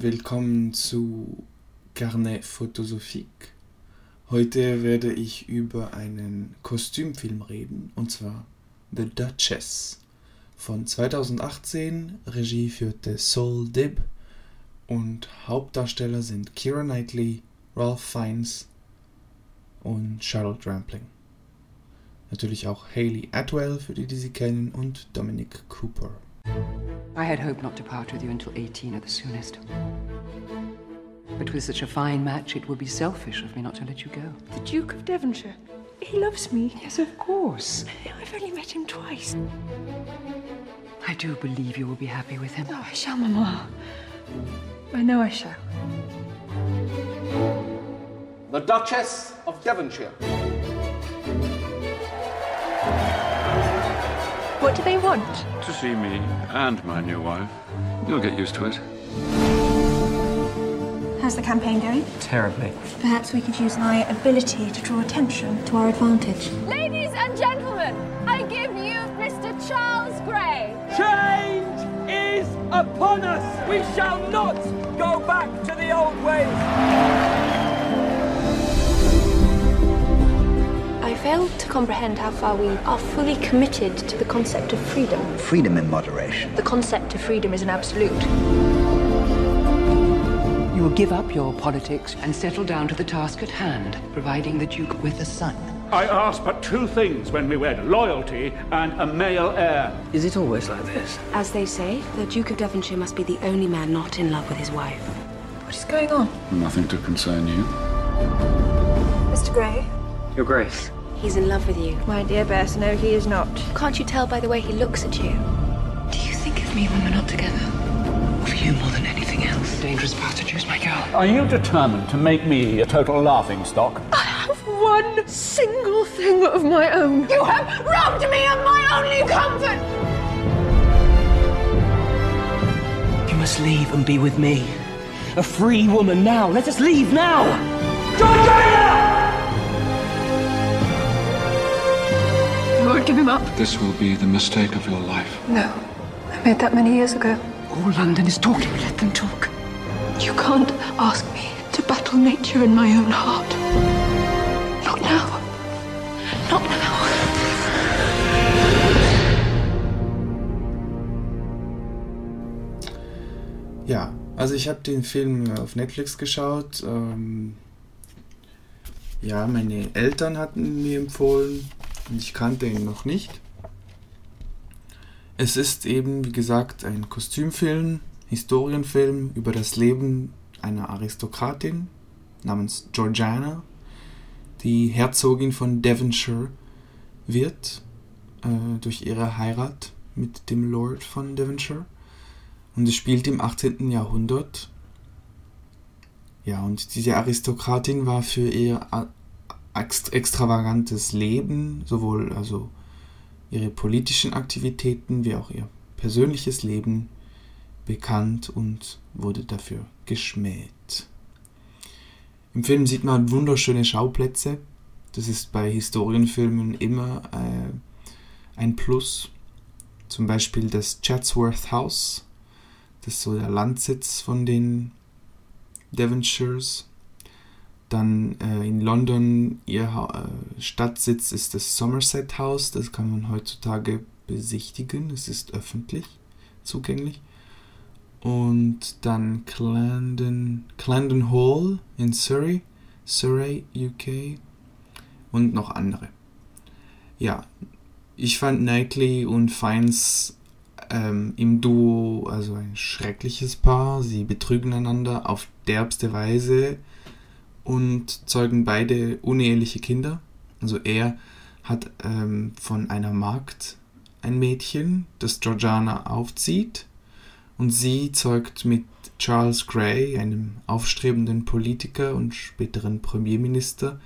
willkommen zu Carnet Photosophique. Heute werde ich über einen Kostümfilm reden, und zwar The Duchess von 2018. Regie führte Saul Dibb und Hauptdarsteller sind Keira Knightley, Ralph Fiennes und Charlotte Rampling. Natürlich auch Hayley Atwell, für die, die sie kennen, und Dominic Cooper. I had hoped not to part with you until 18 at the soonest. But with such a fine match, it would be selfish of me not to let you go. The Duke of Devonshire. He loves me. Yes, of course. I've only met him twice. I do believe you will be happy with him. Oh, I shall, Mamma. I know I shall. The Duchess of Devonshire. What do they want? To see me and my new wife. You'll get used to it. How's the campaign going? Terribly. Perhaps we could use my ability to draw attention to our advantage. Ladies and gentlemen, I give you Mr. Charles Grey. Change is upon us. We shall not go back to the old ways. Fail to comprehend how far we are fully committed to the concept of freedom. Freedom in moderation. The concept of freedom is an absolute. You will give up your politics and settle down to the task at hand, providing the Duke with a son. I ask but two things when we wed loyalty and a male heir. Is it always like this? As they say, the Duke of Devonshire must be the only man not in love with his wife. What is going on? Nothing to concern you. Mr. Grey? Your Grace. He's in love with you. My dear Bess, no, he is not. Can't you tell by the way he looks at you? Do you think of me when we're not together? Of you more than anything else? Dangerous path to choose, my girl. Are you determined to make me a total laughing stock? I have one single thing of my own. You have robbed me of my only comfort. You must leave and be with me. A free woman now. Let us leave now. Georgina! Won't give him up? This will be the mistake of your life. No. I made that many years ago. All London is talking. Let them talk. You can't ask me to battle nature in my own heart. Not now. Not now. Ja, also ich habe den Film auf Netflix geschaut. Ähm, ja, meine Eltern hatten ihn mir empfohlen und ich kannte ihn noch nicht. Es ist eben, wie gesagt, ein Kostümfilm, Historienfilm über das Leben einer Aristokratin namens Georgiana, die Herzogin von Devonshire wird äh, durch ihre Heirat mit dem Lord von Devonshire. Und es spielt im 18. Jahrhundert. Ja, und diese Aristokratin war für ihr ext extravagantes Leben, sowohl also ihre politischen Aktivitäten wie auch ihr persönliches Leben bekannt und wurde dafür geschmäht. Im Film sieht man wunderschöne Schauplätze. Das ist bei Historienfilmen immer äh, ein Plus. Zum Beispiel das Chatsworth House. Das ist so der Landsitz von den Devonshires. Dann äh, in London, ihr äh, Stadtsitz ist das Somerset House. Das kann man heutzutage besichtigen. Es ist öffentlich zugänglich. Und dann Clarendon, Clarendon Hall in Surrey, Surrey, UK. Und noch andere. Ja, ich fand Knightley und Fiennes ähm, im Duo also ein schreckliches Paar. Sie betrügen einander auf derbste Weise und zeugen beide uneheliche Kinder. Also er hat ähm, von einer Magd ein Mädchen, das Georgiana aufzieht. Und sie zeugt mit Charles Grey, einem aufstrebenden Politiker und späteren Premierminister,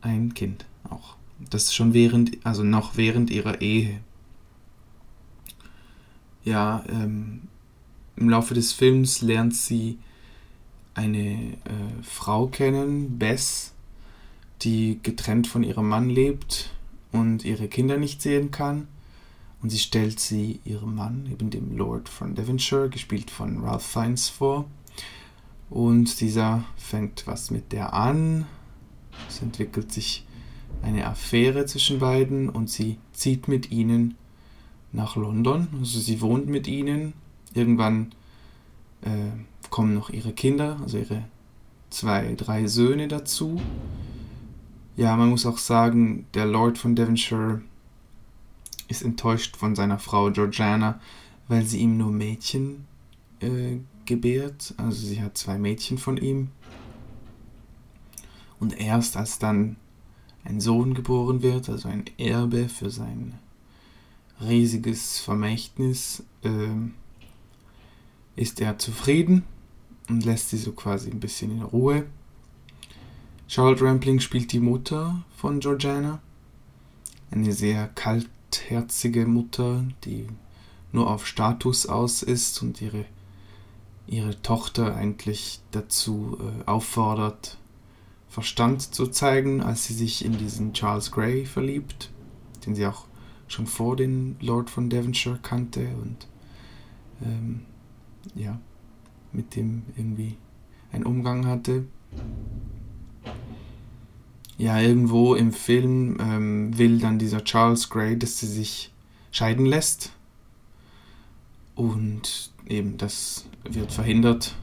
ein Kind auch. Das schon während, also noch während ihrer Ehe. Ja, ähm, im Laufe des Films lernt sie eine äh, Frau kennen, Bess, die getrennt von ihrem Mann lebt und ihre Kinder nicht sehen kann. Und sie stellt sie ihrem Mann, eben dem Lord von Devonshire, gespielt von Ralph Fiennes, vor. Und dieser fängt was mit der an. Es entwickelt sich eine Affäre zwischen beiden und sie zieht mit ihnen nach London. Also sie wohnt mit ihnen. Irgendwann äh, kommen noch ihre Kinder, also ihre zwei, drei Söhne dazu. Ja, man muss auch sagen, der Lord von Devonshire ist enttäuscht von seiner Frau Georgiana, weil sie ihm nur Mädchen äh, gebärt. Also sie hat zwei Mädchen von ihm. Und erst als dann ein Sohn geboren wird, also ein Erbe für sein riesiges Vermächtnis, äh, ist er zufrieden und lässt sie so quasi ein bisschen in Ruhe. Charlotte Rampling spielt die Mutter von Georgiana. Eine sehr kaltherzige Mutter, die nur auf Status aus ist und ihre, ihre Tochter eigentlich dazu äh, auffordert, Verstand zu zeigen, als sie sich in diesen Charles Grey verliebt, den sie auch schon vor den Lord von Devonshire kannte und ähm, ja, mit dem irgendwie einen Umgang hatte. Ja, irgendwo im Film ähm, will dann dieser Charles Grey, dass sie sich scheiden lässt. Und eben das wird verhindert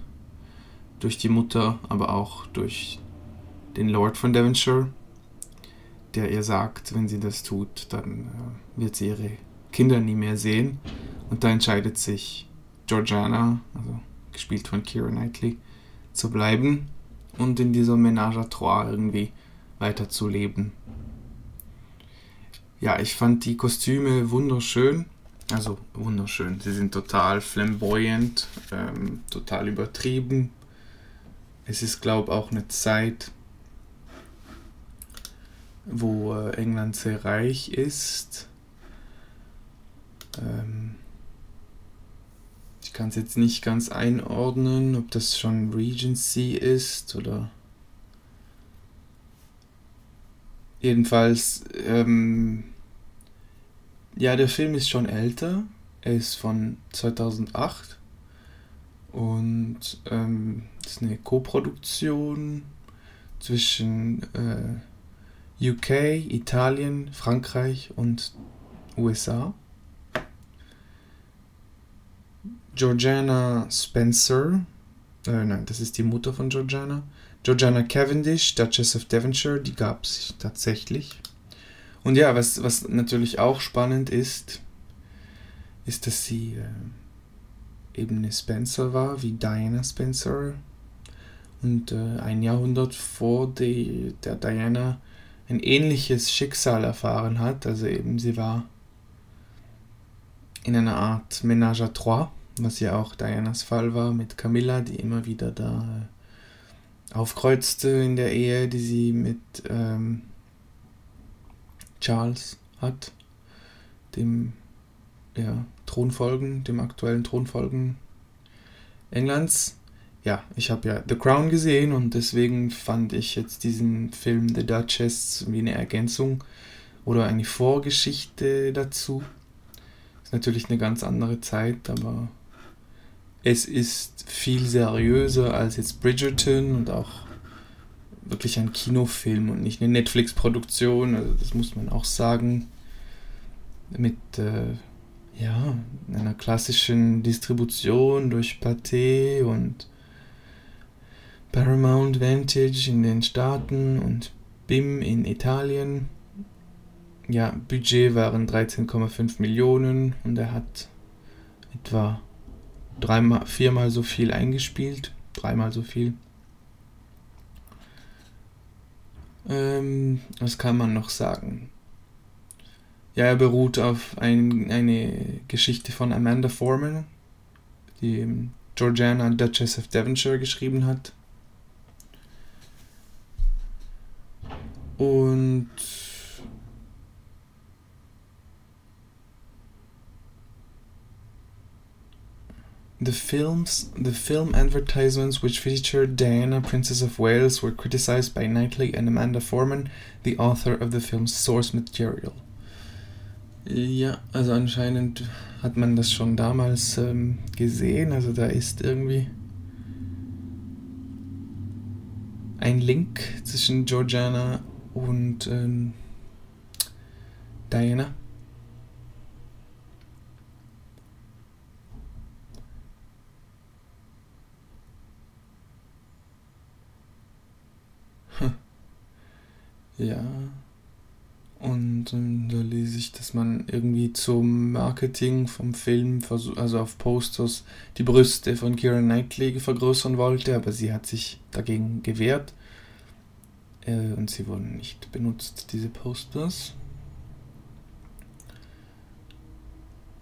durch die Mutter, aber auch durch den Lord von Devonshire, der ihr sagt, wenn sie das tut, dann äh, wird sie ihre Kinder nie mehr sehen. Und da entscheidet sich Georgiana, also gespielt von Kira Knightley, zu bleiben und in dieser Ménage à Trois irgendwie weiterzuleben. Ja, ich fand die Kostüme wunderschön. Also wunderschön. Sie sind total flamboyant, ähm, total übertrieben. Es ist, glaube ich, auch eine Zeit, wo äh, England sehr reich ist. Ähm, kann es jetzt nicht ganz einordnen, ob das schon Regency ist oder. Jedenfalls, ähm, ja, der Film ist schon älter. Er ist von 2008 und ähm, ist eine Koproduktion zwischen äh, UK, Italien, Frankreich und USA. Georgiana Spencer, äh, nein, das ist die Mutter von Georgiana. Georgiana Cavendish, Duchess of Devonshire, die gab es tatsächlich. Und ja, was, was natürlich auch spannend ist, ist, dass sie äh, eben eine Spencer war, wie Diana Spencer. Und äh, ein Jahrhundert vor die, der Diana ein ähnliches Schicksal erfahren hat. Also eben sie war in einer Art Ménage à trois was ja auch Dianas Fall war mit Camilla, die immer wieder da äh, aufkreuzte in der Ehe, die sie mit ähm, Charles hat, dem ja, Thronfolgen, dem aktuellen Thronfolgen Englands. Ja, ich habe ja The Crown gesehen und deswegen fand ich jetzt diesen Film The Duchess wie eine Ergänzung oder eine Vorgeschichte dazu. Ist natürlich eine ganz andere Zeit, aber es ist viel seriöser als jetzt Bridgerton und auch wirklich ein Kinofilm und nicht eine Netflix-Produktion. Also das muss man auch sagen. Mit äh, ja, einer klassischen Distribution durch Pathé und Paramount Vantage in den Staaten und BIM in Italien. Ja, Budget waren 13,5 Millionen und er hat etwa dreimal, viermal so viel eingespielt, dreimal so viel. Ähm, was kann man noch sagen? Ja, er beruht auf ein, eine Geschichte von Amanda Foreman, die Georgiana Duchess of Devonshire geschrieben hat. Und The films, the film advertisements which featured Diana, Princess of Wales, were criticized by Knightley and Amanda Foreman, the author of the film's source material. Ja, also anscheinend hat man das schon damals ähm, gesehen. Also da ist irgendwie ein Link zwischen Georgiana und ähm, Diana. Ja. Und ähm, da lese ich, dass man irgendwie zum Marketing vom Film, also auf Posters, die Brüste von Kira Knightley vergrößern wollte, aber sie hat sich dagegen gewehrt. Äh, und sie wurden nicht benutzt, diese Posters.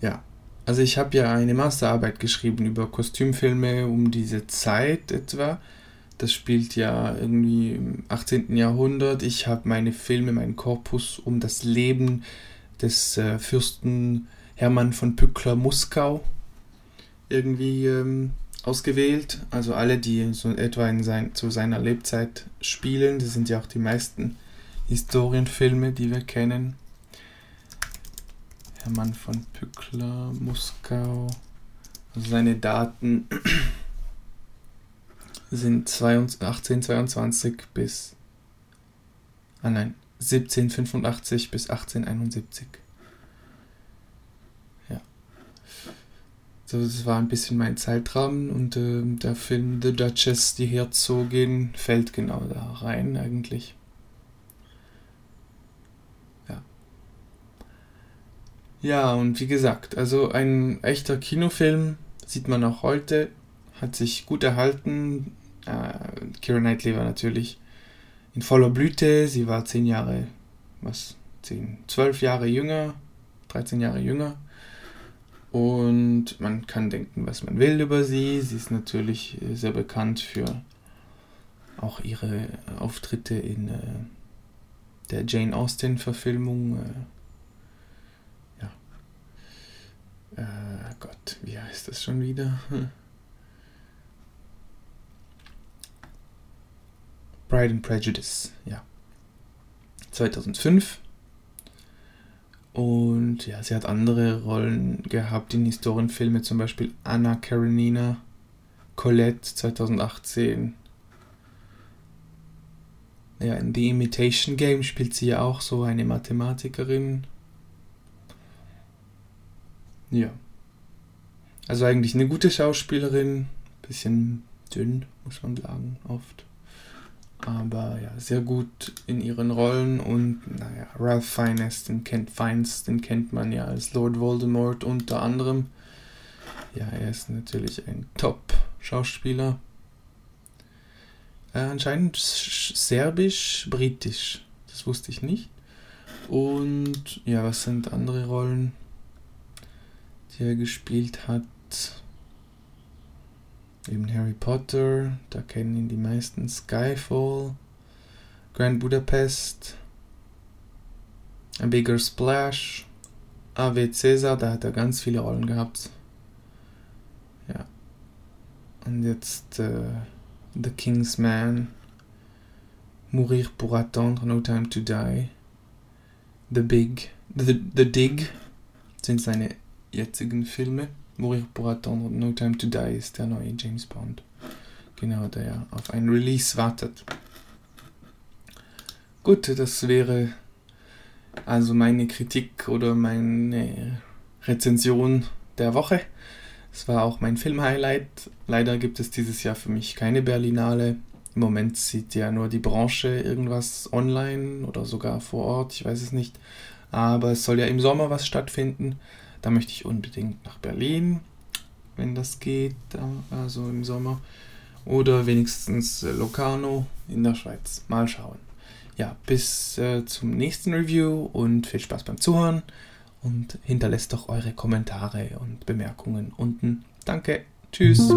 Ja, also ich habe ja eine Masterarbeit geschrieben über Kostümfilme um diese Zeit etwa. Das spielt ja irgendwie im 18. Jahrhundert. Ich habe meine Filme, meinen Korpus um das Leben des äh, Fürsten Hermann von Pückler-Muskau irgendwie ähm, ausgewählt. Also alle, die so etwa in sein, zu seiner Lebzeit spielen. Das sind ja auch die meisten Historienfilme, die wir kennen. Hermann von Pückler, Muskau. Also seine Daten sind 1822 bis. Ah nein, 1785 bis 1871. Ja. So, das war ein bisschen mein Zeitrahmen und äh, der Film The Duchess, die Herzogin, fällt genau da rein eigentlich. Ja. Ja, und wie gesagt, also ein echter Kinofilm sieht man auch heute, hat sich gut erhalten, äh, Kira Knightley war natürlich in voller Blüte. Sie war zehn Jahre, was, zehn, zwölf Jahre jünger, 13 Jahre jünger. Und man kann denken, was man will über sie. Sie ist natürlich sehr bekannt für auch ihre Auftritte in äh, der Jane Austen-Verfilmung. Äh, ja. Äh, Gott, wie heißt das schon wieder? Pride and Prejudice, ja. 2005. Und ja, sie hat andere Rollen gehabt in Historienfilmen, zum Beispiel Anna Karenina, Colette 2018. Ja, in The Imitation Game spielt sie ja auch so eine Mathematikerin. Ja. Also eigentlich eine gute Schauspielerin, bisschen dünn, muss man sagen, oft aber ja, sehr gut in ihren Rollen und naja, Ralph Fiennes, den kennt, Fiennes, den kennt man ja als Lord Voldemort unter anderem. Ja, er ist natürlich ein Top-Schauspieler. Äh, anscheinend serbisch, britisch, das wusste ich nicht. Und ja, was sind andere Rollen, die er gespielt hat? Eben Harry Potter, da kennen ihn die meisten. Skyfall, Grand Budapest, A Bigger Splash, Ave Caesar, da hat er ganz viele Rollen gehabt. Ja. Und jetzt äh, The King's Man, Mourir pour attendre, No Time to Die, The Big, The, The Dig sind seine jetzigen Filme. Mourir pour attendre, No Time to Die ist der neue James Bond. Genau, der ja auf ein Release wartet. Gut, das wäre also meine Kritik oder meine Rezension der Woche. Es war auch mein Film-Highlight. Leider gibt es dieses Jahr für mich keine Berlinale. Im Moment sieht ja nur die Branche irgendwas online oder sogar vor Ort, ich weiß es nicht. Aber es soll ja im Sommer was stattfinden. Da möchte ich unbedingt nach Berlin, wenn das geht, also im Sommer. Oder wenigstens äh, Locarno in der Schweiz. Mal schauen. Ja, bis äh, zum nächsten Review und viel Spaß beim Zuhören. Und hinterlässt doch eure Kommentare und Bemerkungen unten. Danke. Tschüss.